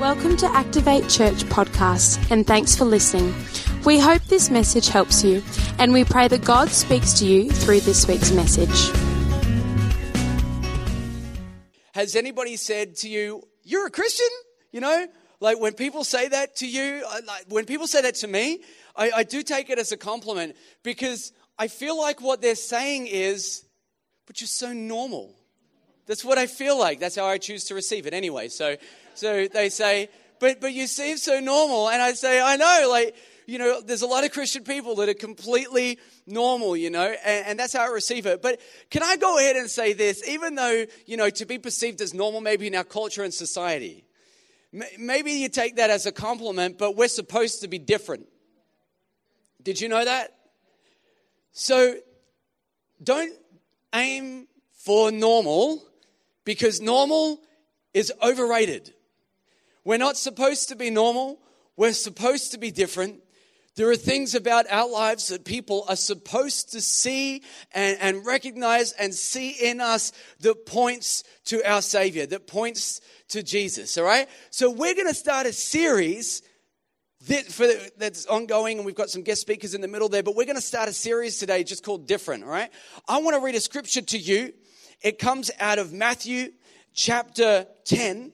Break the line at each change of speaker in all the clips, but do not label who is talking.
Welcome to Activate Church podcast, and thanks for listening. We hope this message helps you, and we pray that God speaks to you through this week's message.
Has anybody said to you, You're a Christian? You know, like when people say that to you, uh, like when people say that to me, I, I do take it as a compliment because I feel like what they're saying is, But you're so normal. That's what I feel like. That's how I choose to receive it anyway. So, so they say, but, but you seem so normal. And I say, I know, like, you know, there's a lot of Christian people that are completely normal, you know, and, and, that's how I receive it. But can I go ahead and say this? Even though, you know, to be perceived as normal, maybe in our culture and society, maybe you take that as a compliment, but we're supposed to be different. Did you know that? So don't aim for normal because normal is overrated. We're not supposed to be normal, we're supposed to be different. There are things about our lives that people are supposed to see and, and, recognize and see in us that points to our Savior, that points to Jesus, all right? So we're going to start a series for, that's ongoing, and we've got some guest speakers in the middle there, but we're going to start a series today just called Different, all right? I want to read a scripture to you it comes out of Matthew chapter 10,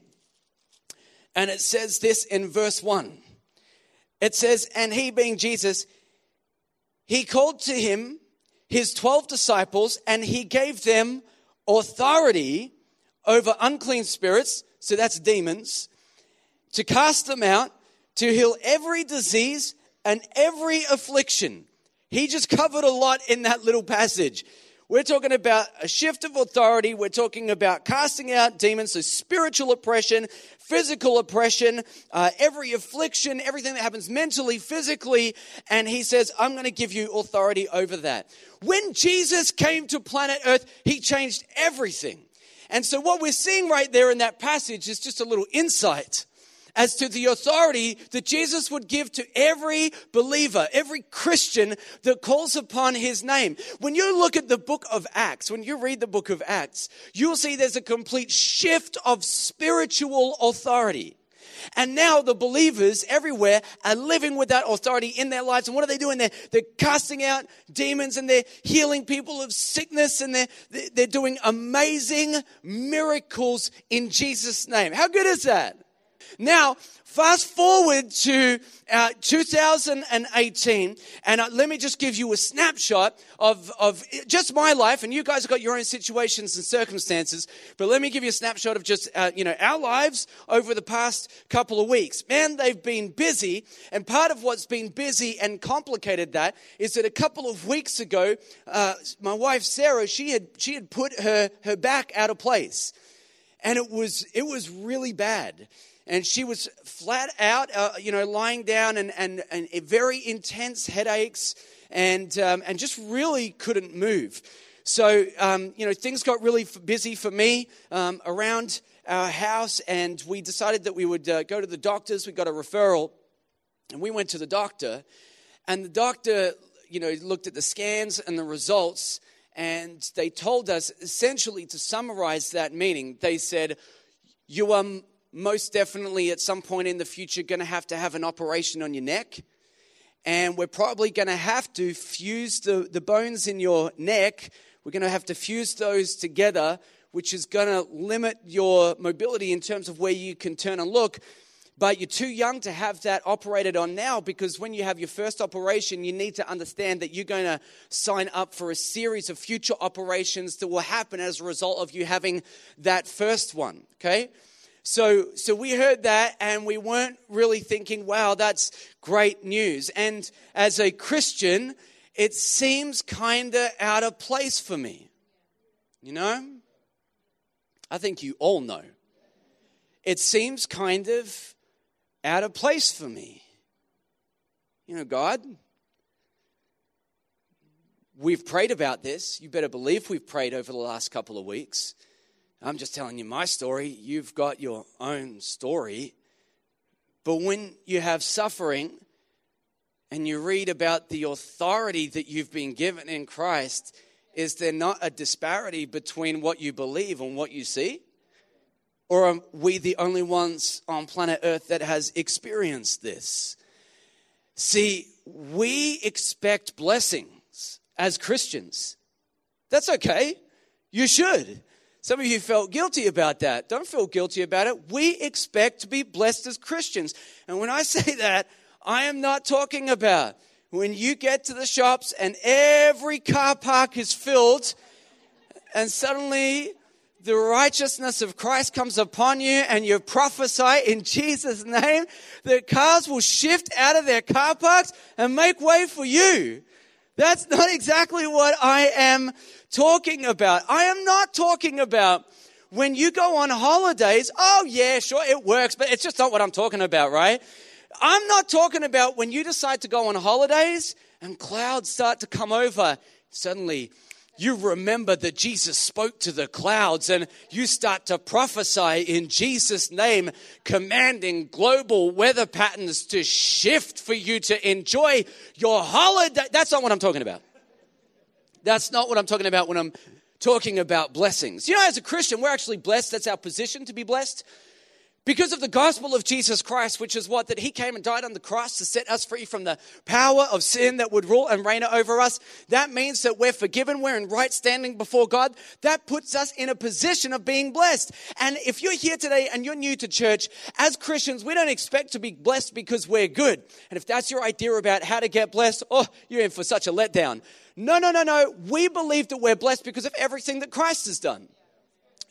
and it says this in verse 1. It says, And he, being Jesus, he called to him his 12 disciples, and he gave them authority over unclean spirits, so that's demons, to cast them out, to heal every disease and every affliction. He just covered a lot in that little passage. We're talking about a shift of authority. We're talking about casting out demons, so spiritual oppression, physical oppression, uh, every affliction, everything that happens mentally, physically. And he says, I'm going to give you authority over that. When Jesus came to planet Earth, he changed everything. And so what we're seeing right there in that passage is just a little insight as to the authority that Jesus would give to every believer, every Christian that calls upon his name. When you look at the book of Acts, when you read the book of Acts, you'll see there's a complete shift of spiritual authority. And now the believers everywhere are living with that authority in their lives. And what are they doing? They're, they're casting out demons and they're healing people of sickness and they're, they're doing amazing miracles in Jesus' name. How good is that? Now, fast forward to uh, 2018, and uh, let me just give you a snapshot of, of just my life, and you guys have got your own situations and circumstances, but let me give you a snapshot of just, uh, you know, our lives over the past couple of weeks. Man, they've been busy, and part of what's been busy and complicated that is that a couple of weeks ago, uh, my wife Sarah, she had, she had put her, her back out of place. And it was, it was really bad and she was flat out, uh, you know, lying down and, and, and very intense headaches and, um, and just really couldn't move. So, um, you know, things got really busy for me um, around our house, and we decided that we would uh, go to the doctors. We got a referral, and we went to the doctor, and the doctor, you know, looked at the scans and the results, and they told us essentially to summarize that meaning, they said, You are most definitely at some point in the future going to have to have an operation on your neck. And we're probably going to have to fuse the, the bones in your neck. We're going to have to fuse those together, which is going to limit your mobility in terms of where you can turn and look. But you're too young to have that operated on now because when you have your first operation, you need to understand that you're going to sign up for a series of future operations that will happen as a result of you having that first one. Okay? So, so we heard that and we weren't really thinking, wow, that's great news. And as a Christian, it seems kind of out of place for me. You know? I think you all know. It seems kind of out of place for me. You know, God, we've prayed about this. You better believe we've prayed over the last couple of weeks. I'm just telling you my story. You've got your own story. But when you have suffering and you read about the authority that you've been given in Christ, is there not a disparity between what you believe and what you see? Or are we the only ones on planet Earth that has experienced this? See, we expect blessings as Christians. That's okay. You should. Some of you felt guilty about that. Don't feel guilty about it. We expect to be blessed as Christians. And when I say that, I am not talking about when you get to the shops and every car park is filled and suddenly the righteousness of Christ comes upon you and you prophesy in Jesus' name, the cars will shift out of their car parks and make way for you. That's not exactly what I am talking about. I am not talking about when you go on holidays. Oh, yeah, sure, it works, but it's just not what I'm talking about, right? I'm not talking about when you decide to go on holidays and clouds start to come over. Suddenly, you remember that Jesus spoke to the clouds and you start to prophesy in Jesus' name, commanding global weather patterns to shift for you to enjoy your holiday. That's not what I'm talking about. That's not what I'm talking about when I'm talking about blessings. You know, as a Christian, we're actually blessed. That's our position to be blessed. Because of the gospel of Jesus Christ, which is what? That he came and died on the cross to set us free from the power of sin that would rule and reign over us. That means that we're forgiven, we're in right standing before God. That puts us in a position of being blessed. And if you're here today and you're new to church, as Christians, we don't expect to be blessed because we're good. And if that's your idea about how to get blessed, oh, you're in for such a letdown. No, no, no, no. We believe that we're blessed because of everything that Christ has done.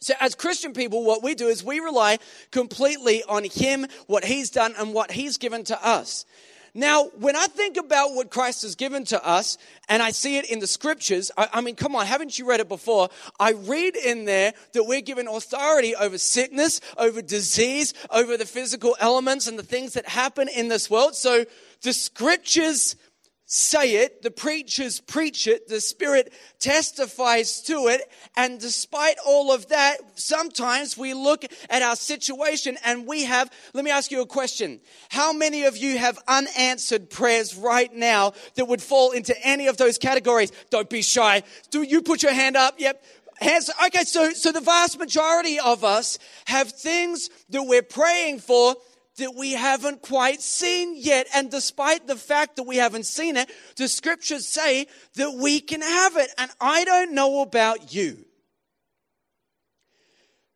So, as Christian people, what we do is we rely completely on Him, what He's done, and what He's given to us. Now, when I think about what Christ has given to us, and I see it in the scriptures, I, I, mean, come on, haven't you read it before? I read in there that we're given authority over sickness, over disease, over the physical elements and the things that happen in this world. So the scriptures say it, the preachers preach it, the Spirit testifies to it, and despite all of that, sometimes we look at our situation and we have, let me ask you a question. How many of you have unanswered prayers right now that would fall into any of those categories? Don't be shy. Do you put your hand up? Yep. Hands, okay, so, so the vast majority of us have things that we're praying for that we haven't quite seen yet. And despite the fact that we haven't seen it, the scriptures say that we can have it. And I don't know about you,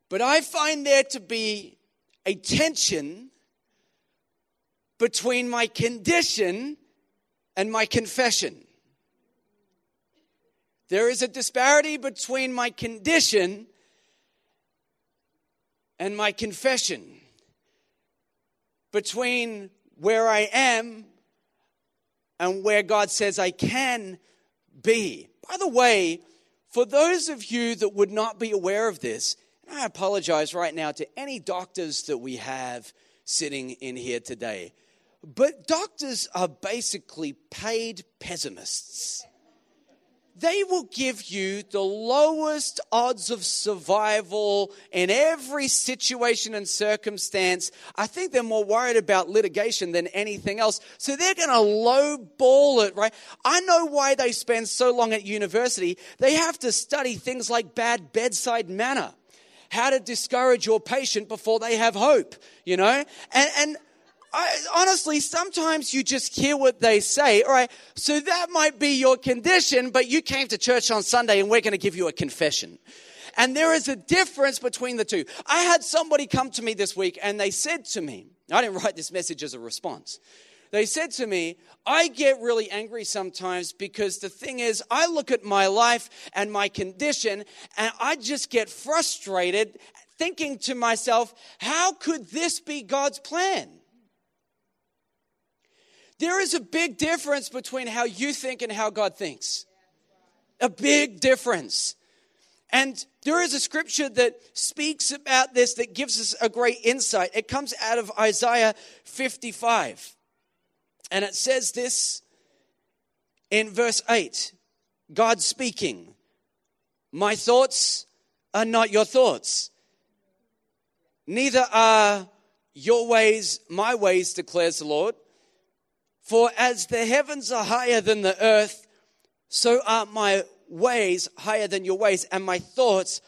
but I find there to be a tension between my condition and my confession. There is a disparity between my condition and my confession between where I am and where God says I can be. By the way, for those of you that would not be aware of this, and I apologize right now to any doctors that we have sitting in here today, but doctors are basically paid pessimists they will give you the lowest odds of survival in every situation and circumstance. I think they're more worried about litigation than anything else. So they're going to lowball it, right? I know why they spend so long at university. They have to study things like bad bedside manner, how to discourage your patient before they have hope, you know? And, and I, honestly, sometimes you just hear what they say. All right, so that might be your condition, but you came to church on Sunday and we're going to give you a confession. And there is a difference between the two. I had somebody come to me this week and they said to me, I didn't write this message as a response. They said to me, I get really angry sometimes because the thing is, I look at my life and my condition and I just get frustrated thinking to myself, how could this be God's plan? There is a big difference between how you think and how God thinks. A big difference. And there is a scripture that speaks about this that gives us a great insight. It comes out of Isaiah 55. And it says this in verse 8 God speaking, My thoughts are not your thoughts, neither are your ways my ways, declares the Lord. For as the heavens are higher than the earth, so are my ways higher than your ways, and my thoughts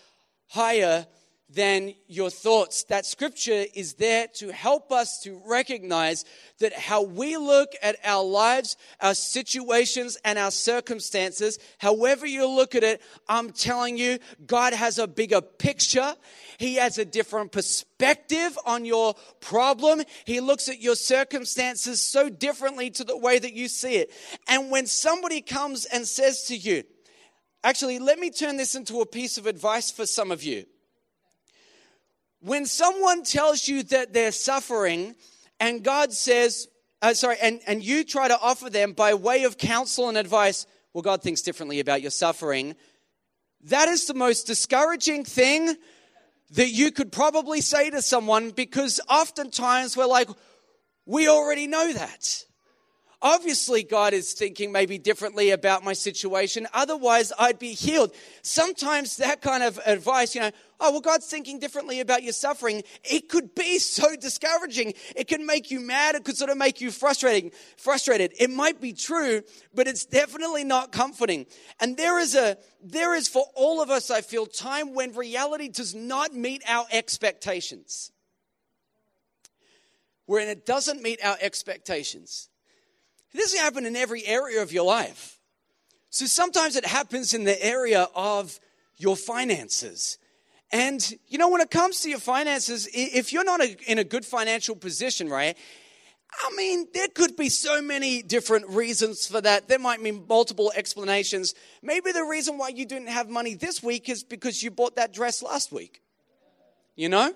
higher than your thoughts. That scripture is there to help us to recognize that how we look at our lives, our situations, and our circumstances, however you look at it, I'm telling you, God has a bigger picture. He has a different perspective on your problem. He looks at your circumstances so differently to the way that you see it. And when somebody comes and says to you, actually, let me turn this into a piece of advice for some of you when someone tells you that they're suffering and God says, uh, sorry, and, and you try to offer them by way of counsel and advice, well, God thinks differently about your suffering, that is the most discouraging thing that you could probably say to someone because oftentimes we're like, we already know that. Obviously, God is thinking maybe differently about my situation. Otherwise, I'd be healed. Sometimes that kind of advice, you know, oh, well, God's thinking differently about your suffering. It could be so discouraging. It can make you mad. It could sort of make you frustrating, frustrated. It might be true, but it's definitely not comforting. And there is a, there is for all of us, I feel, time when reality does not meet our expectations. When it doesn't meet our expectations. This doesn't happen in every area of your life. So sometimes it happens in the area of your finances. And, you know, when it comes to your finances, if you're not in a good financial position, right? I mean, there could be so many different reasons for that. There might be multiple explanations. Maybe the reason why you didn't have money this week is because you bought that dress last week. You know?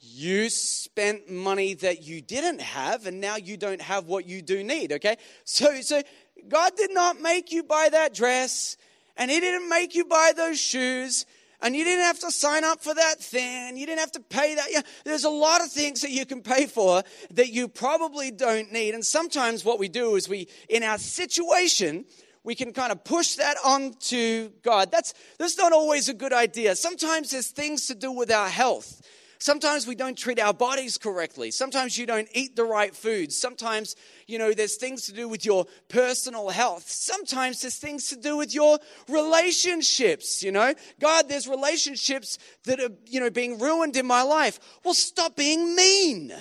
you spent money that you didn't have and now you don't have what you do need okay so so god did not make you buy that dress and he didn't make you buy those shoes and you didn't have to sign up for that thing you didn't have to pay that yeah, there's a lot of things that you can pay for that you probably don't need and sometimes what we do is we in our situation we can kind of push that onto God. That's, that's not always a good idea. Sometimes there's things to do with our health. Sometimes we don't treat our bodies correctly. Sometimes you don't eat the right foods. Sometimes, you know, there's things to do with your personal health. Sometimes there's things to do with your relationships, you know. God, there's relationships that are, you know, being ruined in my life. Well, stop being mean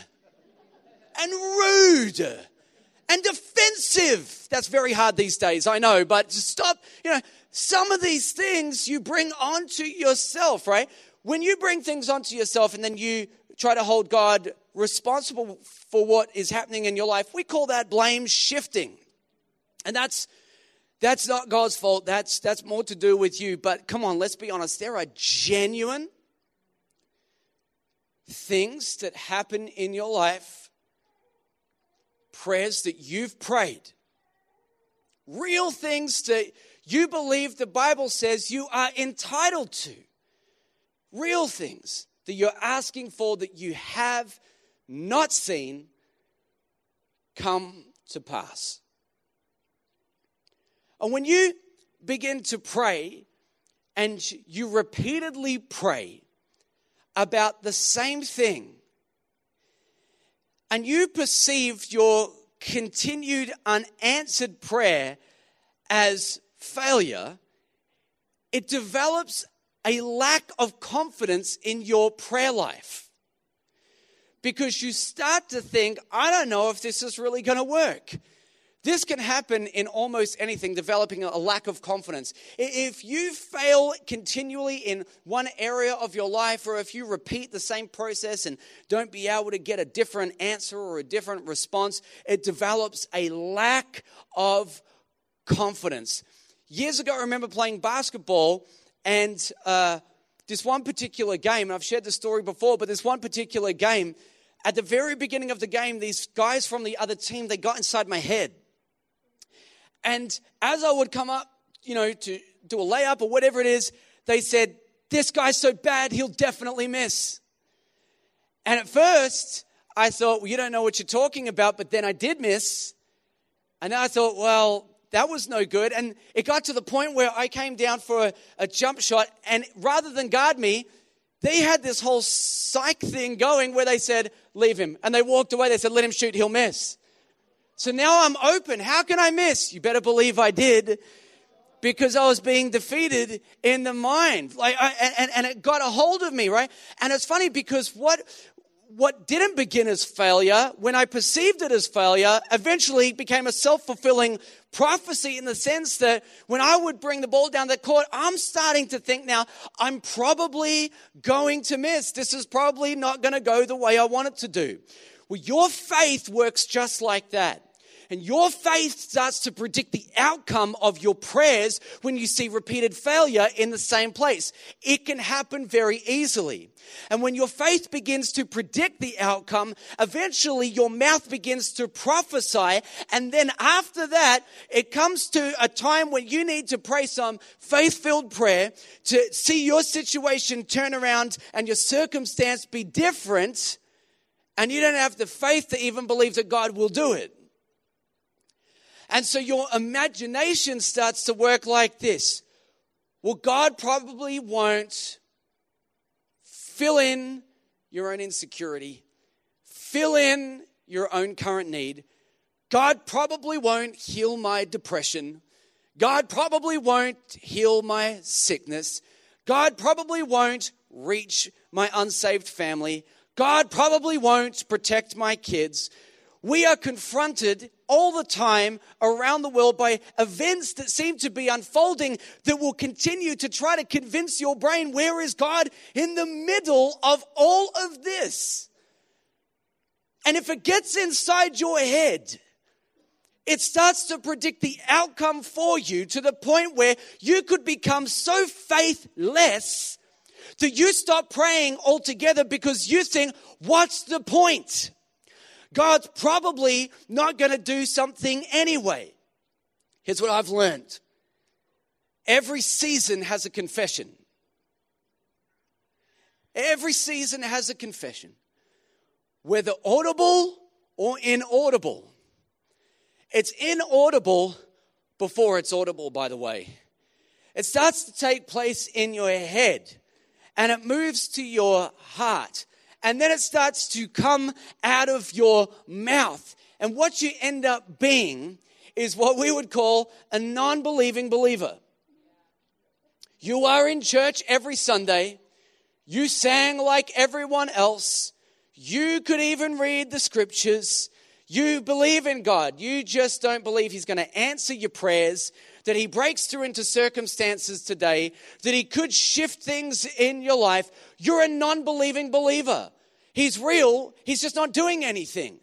and rude and defensive. That's very hard these days, I know, but stop, you know, some of these things you bring onto yourself, right? When you bring things onto yourself and then you try to hold God responsible for what is happening in your life, we call that blame shifting. And that's that's not God's fault. That's that's more to do with you. But come on, let's be honest. There are genuine things that happen in your life, prayers that you've prayed, real things that you believe the Bible says you are entitled to real things that you're asking for that you have not seen come to pass. And when you begin to pray and you repeatedly pray about the same thing, and you perceive your continued unanswered prayer as failure, it develops a lack of confidence in your prayer life. Because you start to think, I don't know if this is really going to work. This can happen in almost anything, developing a lack of confidence. If you fail continually in one area of your life, or if you repeat the same process and don't be able to get a different answer or a different response, it develops a lack of confidence. Years ago, I remember playing basketball and uh, this one particular game, and I've shared the story before, but this one particular game, at the very beginning of the game, these guys from the other team, they got inside my head. And as I would come up, you know, to do a layup or whatever it is, they said, This guy's so bad, he'll definitely miss. And at first, I thought, well, you don't know what you're talking about, but then I did miss. And I thought, well, that was no good. And it got to the point where I came down for a, a jump shot, and rather than guard me, they had this whole psych thing going where they said, Leave him. And they walked away. They said, Let him shoot, he'll miss. So now I'm open. How can I miss? You better believe I did because I was being defeated in the mind. Like, I, and, and it got a hold of me, right? And it's funny because what, what didn't begin as failure, when I perceived it as failure, eventually became a self fulfilling prophecy in the sense that when I would bring the ball down the court, I'm starting to think now, I'm probably going to miss. This is probably not going to go the way I want it to do. Well, your faith works just like that. And your faith starts to predict the outcome of your prayers when you see repeated failure in the same place. It can happen very easily. And when your faith begins to predict the outcome, eventually your mouth begins to prophesy. And then after that, it comes to a time when you need to pray some faith filled prayer to see your situation turn around and your circumstance be different. And you don't have the faith to even believe that God will do it. And so your imagination starts to work like this. Well, God probably won't fill in your own insecurity, fill in your own current need. God probably won't heal my depression. God probably won't heal my sickness. God probably won't reach my unsaved family. God probably won't protect my kids. We are confronted all the time around the world by events that seem to be unfolding that will continue to try to convince your brain where is God in the middle of all of this. And if it gets inside your head, it starts to predict the outcome for you to the point where you could become so faithless that you stop praying altogether because you think, what's the point? God's probably not going to do something anyway. Here's what I've learned every season has a confession. Every season has a confession, whether audible or inaudible. It's inaudible before it's audible, by the way. It starts to take place in your head and it moves to your heart and then it starts to come out of your mouth. And what you end up being is what we would call a non believing believer. You are in church every Sunday. You sang like everyone else. You could even read the scriptures. You believe in God. You just don't believe He's going to answer your prayers, that He breaks through into circumstances today, that He could shift things in your life. You're a non believing believer. He's real, he's just not doing anything.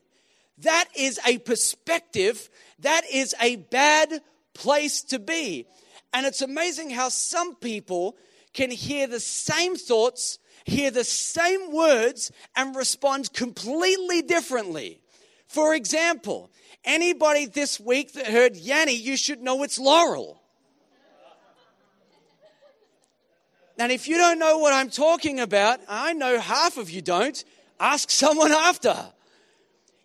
That is a perspective, that is a bad place to be. And it's amazing how some people can hear the same thoughts, hear the same words, and respond completely differently. For example, anybody this week that heard Yanny, you should know it's Laurel. And if you don't know what I'm talking about, I know half of you don't. Ask someone after.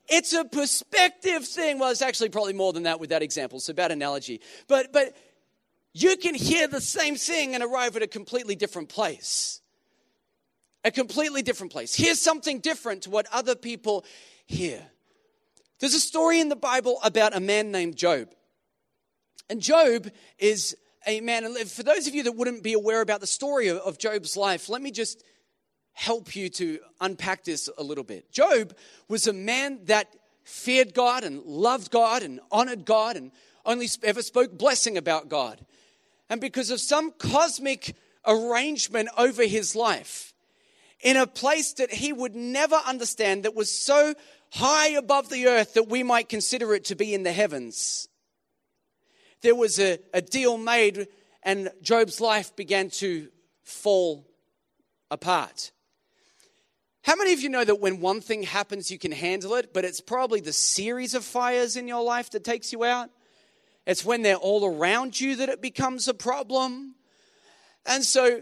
It's a perspective thing. Well, it's actually probably more than that with that example. So bad analogy. But but you can hear the same thing and arrive at a completely different place. A completely different place. Hear something different to what other people hear. There's a story in the Bible about a man named Job. And Job is a man, and for those of you that wouldn't be aware about the story of Job's life, let me just help you to unpack this a little bit. Job was a man that feared God and loved God and honored God and only ever spoke blessing about God. And because of some cosmic arrangement over his life, in a place that he would never understand, that was so high above the earth that we might consider it to be in the heavens, there was a, a deal made, and Job's life began to fall apart. How many of you know that when one thing happens, you can handle it, but it's probably the series of fires in your life that takes you out? It's when they're all around you that it becomes a problem. And so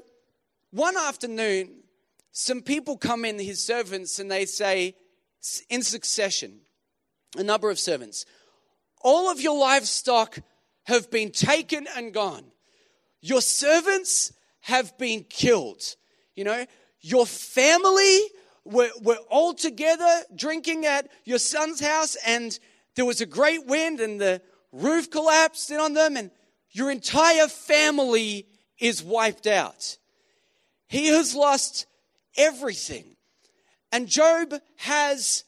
one afternoon, some people come in, his servants, and they say, in succession, a number of servants, all of your livestock have been taken and gone. Your servants have been killed. You know, your family were, were all together drinking at your son's house, and there was a great wind, and the roof collapsed in on them, and Your entire family is wiped out. He has lost everything. And Job has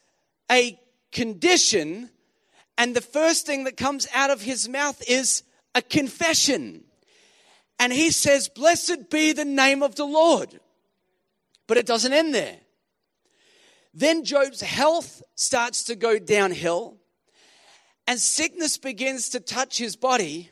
a condition, and the first thing that comes out of his mouth is a confession. And he says, Blessed be the name of the Lord. But it doesn't end there. Then Job's health starts to go downhill, and sickness begins to touch his body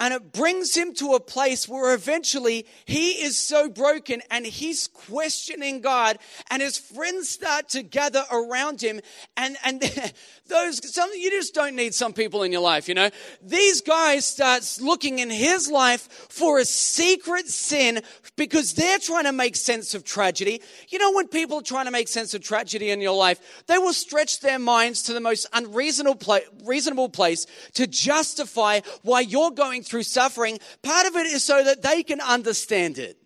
and it brings him to a place where eventually he is so broken and he's questioning God and his friends start to gather around him and, and those, some, you just don't need some people in your life, you know. These guys start looking in his life for a secret sin because they're trying to make sense of tragedy. You know, when people are trying to make sense of tragedy in your life, they will stretch their minds to the most unreasonable reasonable place to justify why you're going through suffering, part of it is so that they can understand it.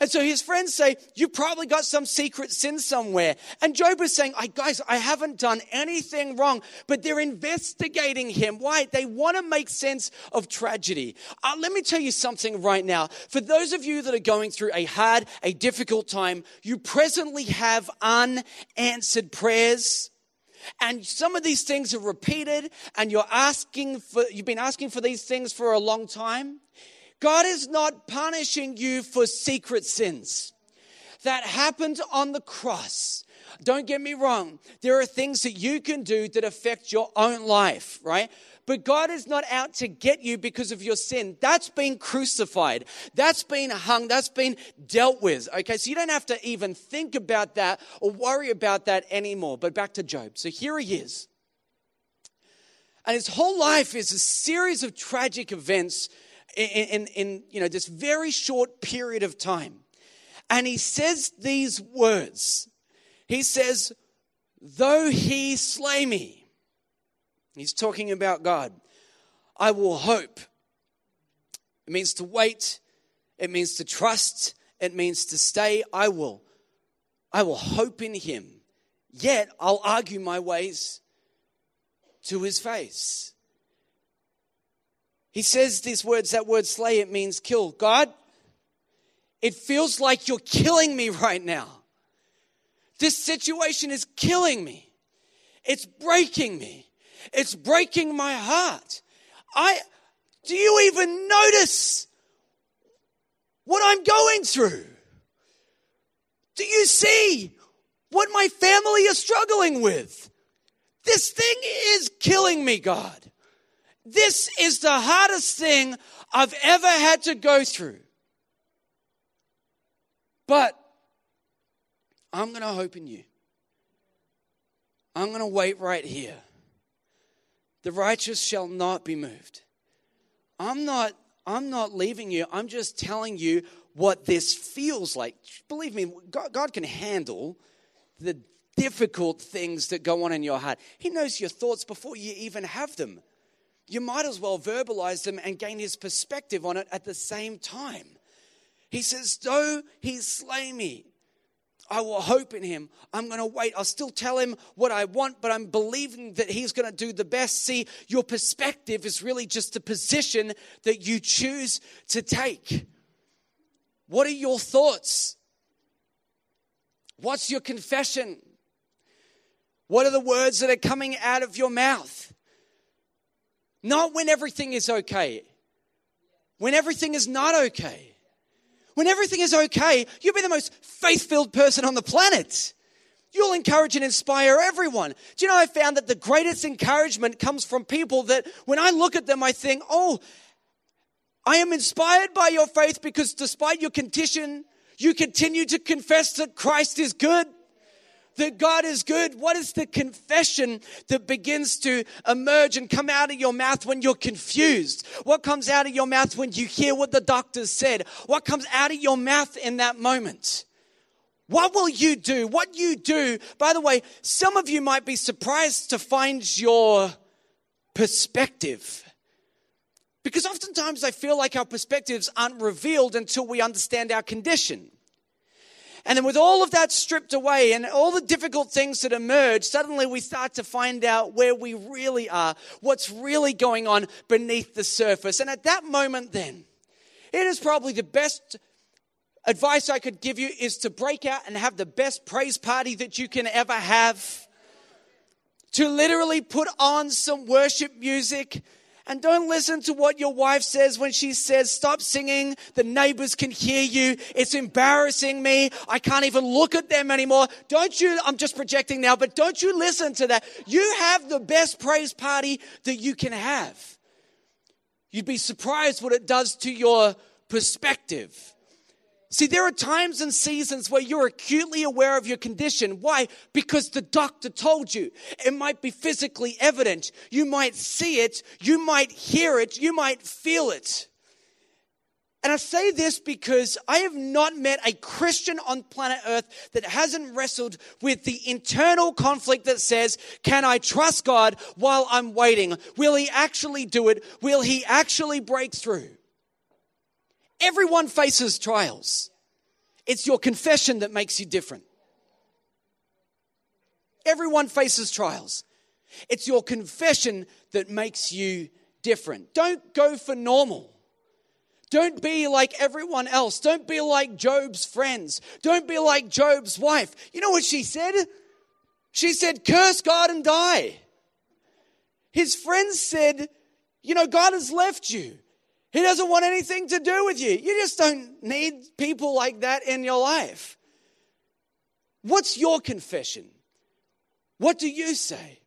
And so his friends say, You probably got some secret sin somewhere. And Job is saying, I, Guys, I haven't done anything wrong, but they're investigating him. Why? They want to make sense of tragedy. Uh, let me tell you something right now. For those of you that are going through a hard, a difficult time, you presently have unanswered prayers and some of these things are repeated and you're asking for you've been asking for these things for a long time. God is not punishing you for secret sins that happened on the cross. Don't get me wrong. There are things that you can do that affect your own life right but God is not out to get you because of your sin. That's been crucified. That's been hung. That's been dealt with. Okay, so you don't have to even think about that or worry about that anymore. But back to Job. So here he is. And his whole life is a series of tragic events in, in, in you know, this very short period of time. And he says these words. He says, Though he slay me, He's talking about God. I will hope. It means to wait, it means to trust, it means to stay. I will. I will hope in him. Yet I'll argue my ways to his face. He says these words, that word slay, it means kill. God, it feels like you're killing me right now. This situation is killing me. It's breaking me. It's breaking my heart. I, do you even notice what I'm going through? Do you see what my family is struggling with? This thing is killing me, God. This is the hardest thing I've ever had to go through. But I'm going to hope in you. I'm going to wait right here the righteous shall not be moved. I'm not I'm not leaving you. I'm just telling you what this feels like. Believe me, God, God can handle the difficult things that go on in your heart. He knows your thoughts before you even have them. You might as well verbalize them and gain his perspective on it at the same time. He says, Though he slay me, I will hope in him. I'm going to wait. I'll still tell him what I want, but I'm believing that he's going to do the best. See, your perspective is really just the position that you choose to take. What are your thoughts? What's your confession? What are the words that are coming out of your mouth? Not when everything is okay, when everything is not okay when everything is okay, you'll be the most faith filled person on the planet. You'll encourage and inspire everyone. Do you know, I found that the greatest encouragement comes from people that when I look at them, I think, oh, I am inspired by your faith because despite your condition, you continue to confess that Christ is good that God is good? What is the confession that begins to emerge and come out of your mouth when you're confused? What comes out of your mouth when you hear what the doctors said? What comes out of your mouth in that moment? What will you do? What you do, by the way, some of you might be surprised to find your perspective. Because oftentimes I feel like our perspectives aren't revealed until we understand our condition. And then, with all of that stripped away and all the difficult things that emerge, suddenly we start to find out where we really are, what's really going on beneath the surface. And at that moment, then, it is probably the best advice I could give you is to break out and have the best praise party that you can ever have. To literally put on some worship music and don't listen to what your wife says when she says, Stop singing. The neighbors can hear you. It's embarrassing me. I can't even look at them anymore. Don't you, I'm just projecting now, but don't you listen to that. You have the best praise party that you can have. You'd be surprised what it does to your perspective. See, there are times and seasons where you're acutely aware of your condition. Why? Because the doctor told you. It might be physically evident. You might see it. You might hear it. You might feel it. And I say this because I have not met a Christian on planet Earth that hasn't wrestled with the internal conflict that says, Can I trust God while I'm waiting? Will He actually do it? Will He actually break through? Everyone faces trials. It's your confession that makes you different. Everyone faces trials. It's your confession that makes you different. Don't go for normal. Don't be like everyone else. Don't be like Job's friends. Don't be like Job's wife. You know what she said? She said, Curse God and die. His friends said, You know, God has left you. He doesn't want anything to do with you. You just don't need people like that in your life. What's your confession? What do you say?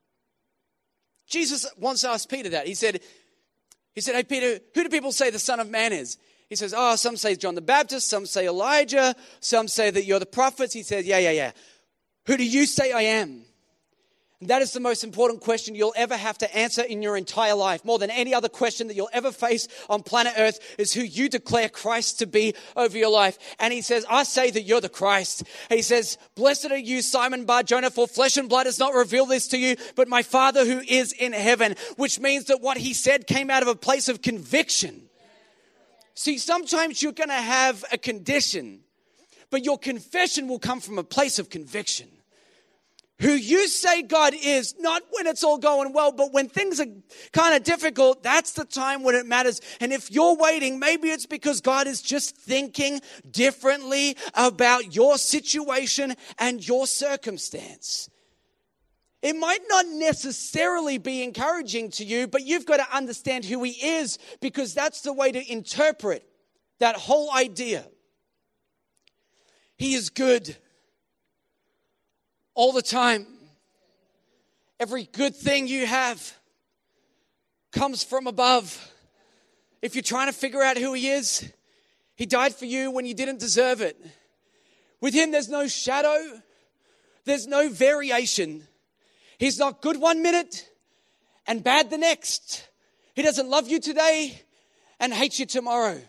Jesus once asked Peter that. He said, he said, Hey, Peter, who do people say the Son of Man is? He says, Oh, some say John the Baptist, some say Elijah, some say that you're the prophets. He says, Yeah, yeah, yeah. Who do you say I am? That is the most important question you'll ever have to answer in your entire life. More than any other question that you'll ever face on planet Earth is who you declare Christ to be over your life. And he says, I say that you're the Christ. He says, Blessed are you, Simon Bar Jonah, for flesh and blood has not revealed this to you, but my Father who is in heaven. Which means that what he said came out of a place of conviction. See, sometimes you're going to have a condition, but your confession will come from a place of conviction who you say God is, not when it's all going well, but when things are kind of difficult, that's the time when it matters. And if you're waiting, maybe it's because God is just thinking differently about your situation and your circumstance. It might not necessarily be encouraging to you, but you've got to understand who He is because that's the way to interpret that whole idea. He is good all the time. Every good thing you have comes from above. If you're trying to figure out who He is, He died for you when you didn't deserve it. With Him, there's no shadow, there's no variation. He's not good one minute and bad the next. He doesn't love you today and hate you tomorrow.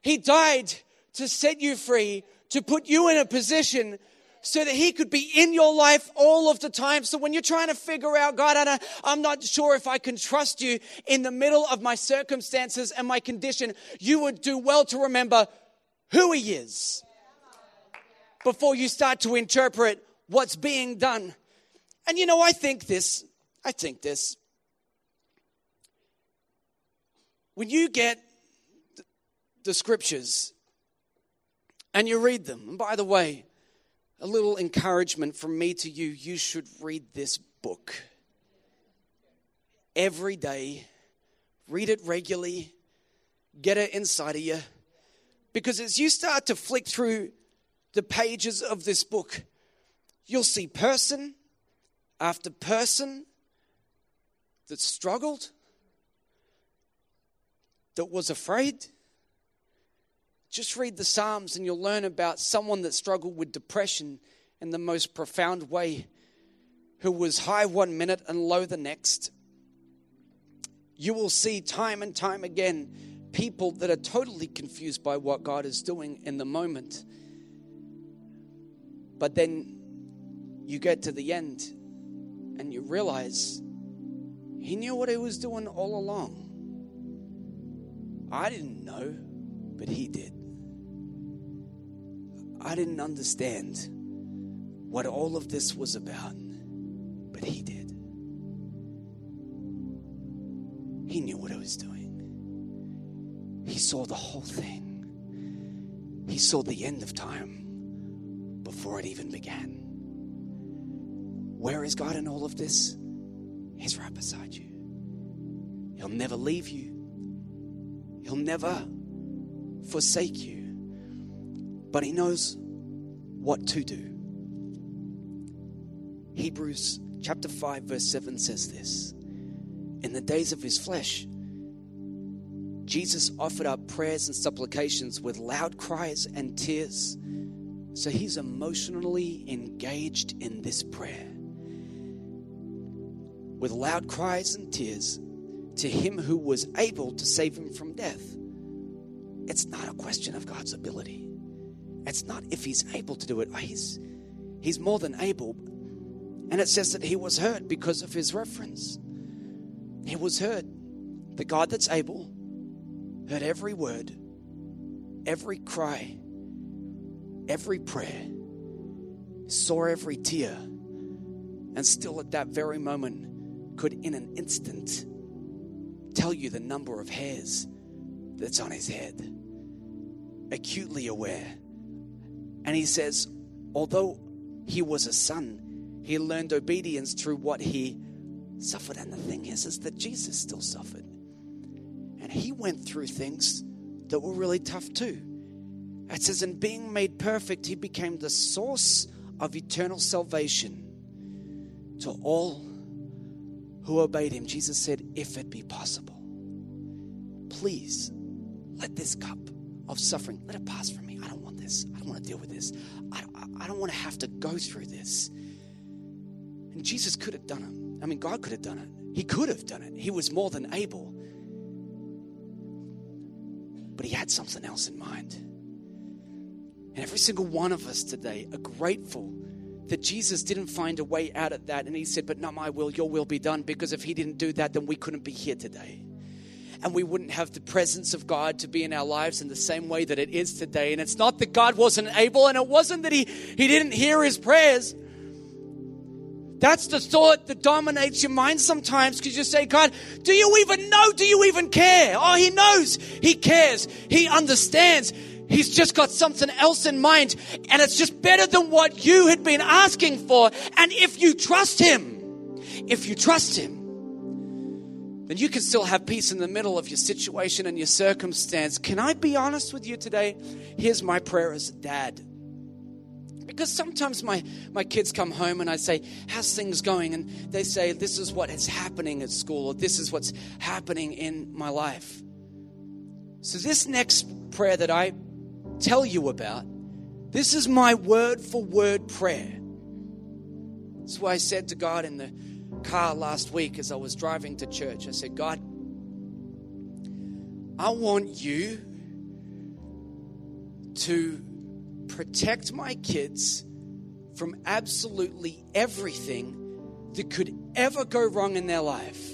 He died to set you free, to put you in a position so that he could be in your life all of the time. So when you're trying to figure out, God, I'm not sure if I can trust you in the middle of my circumstances and my condition, you would do well to remember who he is before you start to interpret what's being done. And you know, I think this, I think this. When you get the scriptures and you read them, and by the way, a little encouragement from me to you. You should read this book. Every day, read it regularly, get it inside of you. Because as you start to flick through the pages of this book, you'll see person after person that struggled, that was afraid, just read the Psalms and you'll learn about someone that struggled with depression in the most profound way, who was high one minute and low the next. You will see time and time again people that are totally confused by what God is doing in the moment. But then you get to the end and you realize he knew what he was doing all along. I didn't know, but he did. I didn't understand what all of this was about, but He did. He knew what He was doing, He saw the whole thing, He saw the end of time before it even began. Where is God in all of this? He's right beside you. He'll never leave you, He'll never forsake you. But He knows what to do. Hebrews chapter 5, verse 7 says this In the days of His flesh, Jesus offered up prayers and supplications with loud cries and tears. So he's emotionally engaged in this prayer with loud cries and tears to him who was able to save him from death. It's not a question of God's ability. It's not if he's able to do it. He's, he's more than able. And it says that he was hurt because of his reference. He was hurt. The God that's able heard every word, every cry, every prayer, saw every tear, and still at that very moment could, in an instant, tell you the number of hairs that's on his head. Acutely aware. And he says, although he was a son, he learned obedience through what he suffered. And the thing is, is that Jesus still suffered. And he went through things that were really tough too. It says, in being made perfect, he became the source of eternal salvation to all who obeyed him, Jesus said, If it be possible, please let this cup of suffering, let it pass from me. I don't this. I don't want to deal with this. I, I, I don't want to have to go through this. And Jesus could have done it. I mean, God could have done it. He could have done it. He was more than able. But he had something else in mind. And every single one of us today are grateful that Jesus didn't find a way out of that. And he said, But not my will, your will be done. Because if he didn't do that, then we couldn't be here today. And we wouldn't have the presence of God to be in our lives in the same way that it is today. And it's not that God wasn't able, and it wasn't that he, he didn't hear his prayers. That's the thought that dominates your mind sometimes because you say, God, do you even know? Do you even care? Oh, He knows. He cares. He understands. He's just got something else in mind, and it's just better than what you had been asking for. And if you trust Him, if you trust Him, then you can still have peace in the middle of your situation and your circumstance. Can I be honest with you today? Here's my prayer as a dad. Because sometimes my, my kids come home and I say, How's things going? And they say, This is what is happening at school, or this is what's happening in my life. So, this next prayer that I tell you about. This is my word for word prayer. That's why I said to God in the car last week as I was driving to church, I said, God, I want you to protect my kids from absolutely everything that could ever go wrong in their life.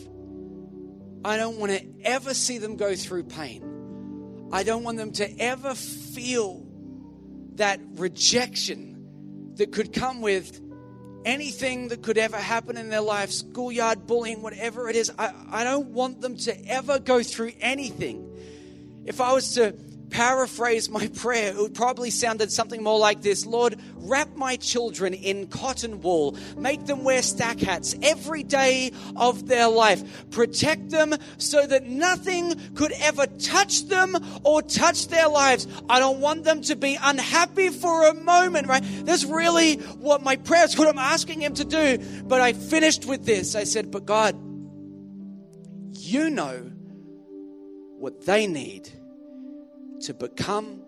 I don't want to ever see them go through pain. I don't want them to ever feel that rejection that could come with anything that could ever happen in their life, schoolyard bullying, whatever it is. I, I don't want them to ever go through anything. If I was to paraphrase my prayer, it probably sounded something more like this Lord, wrap my children in cotton wool, make them wear stack hats every day of their life, protect them so that nothing could ever touch them or touch their lives. I don't want them to be unhappy for a moment, right? That's really what my prayer is, what I'm asking Him to do. But I finished with this. I said, But God, you know what they need to become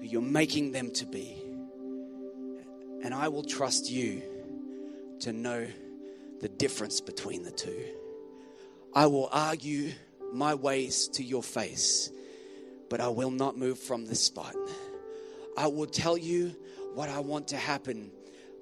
who you're making them to be. And I will trust you to know the difference between the two. I will argue my ways to your face, but I will not move from this spot. I will tell you what I want to happen,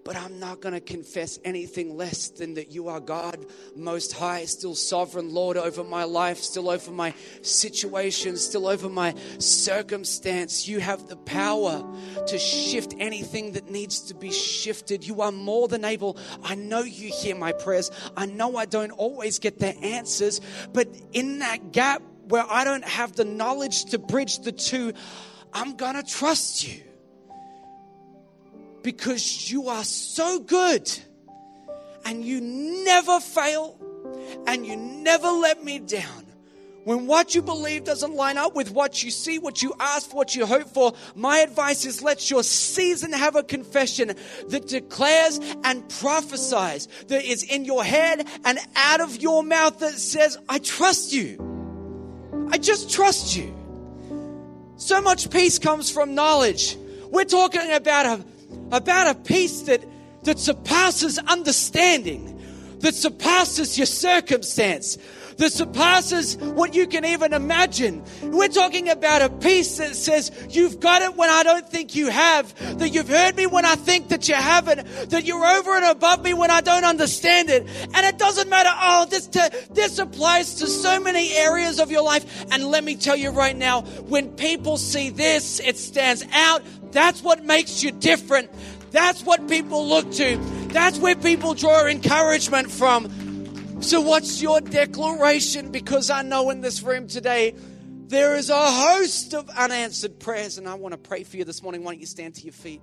but I'm not going to confess anything less than that you are God most high, still sovereign Lord over my life, still over my situation, still over my circumstance. You have the power to shift anything that needs to be shifted. You are more than able. I know you hear my prayers. I know I don't always get the answers, but in that gap where I don't have the knowledge to bridge the two, I'm going to trust you because you are so good and you never fail and you never let me down. When what you believe doesn't line up with what you see, what you ask, what you hope for, my advice is let your season have a confession that declares and prophesies that is in your head and out of your mouth that says, I trust you. I just trust you. So much peace comes from knowledge. We're talking about a about a peace that, that surpasses understanding, that surpasses your circumstance, that surpasses what you can even imagine. We're talking about a peace that says, You've got it when I don't think you have, that you've heard me when I think that you haven't, that you're over and above me when I don't understand it. And it doesn't matter, oh, this, this applies to so many areas of your life. And let me tell you right now, when people see this, it stands out. That's what makes you different. That's what people look to. That's where people draw encouragement from. So, what's your declaration? Because I know in this room today, there is a host of unanswered prayers, and I want to pray for you this morning. Why don't you stand to your feet?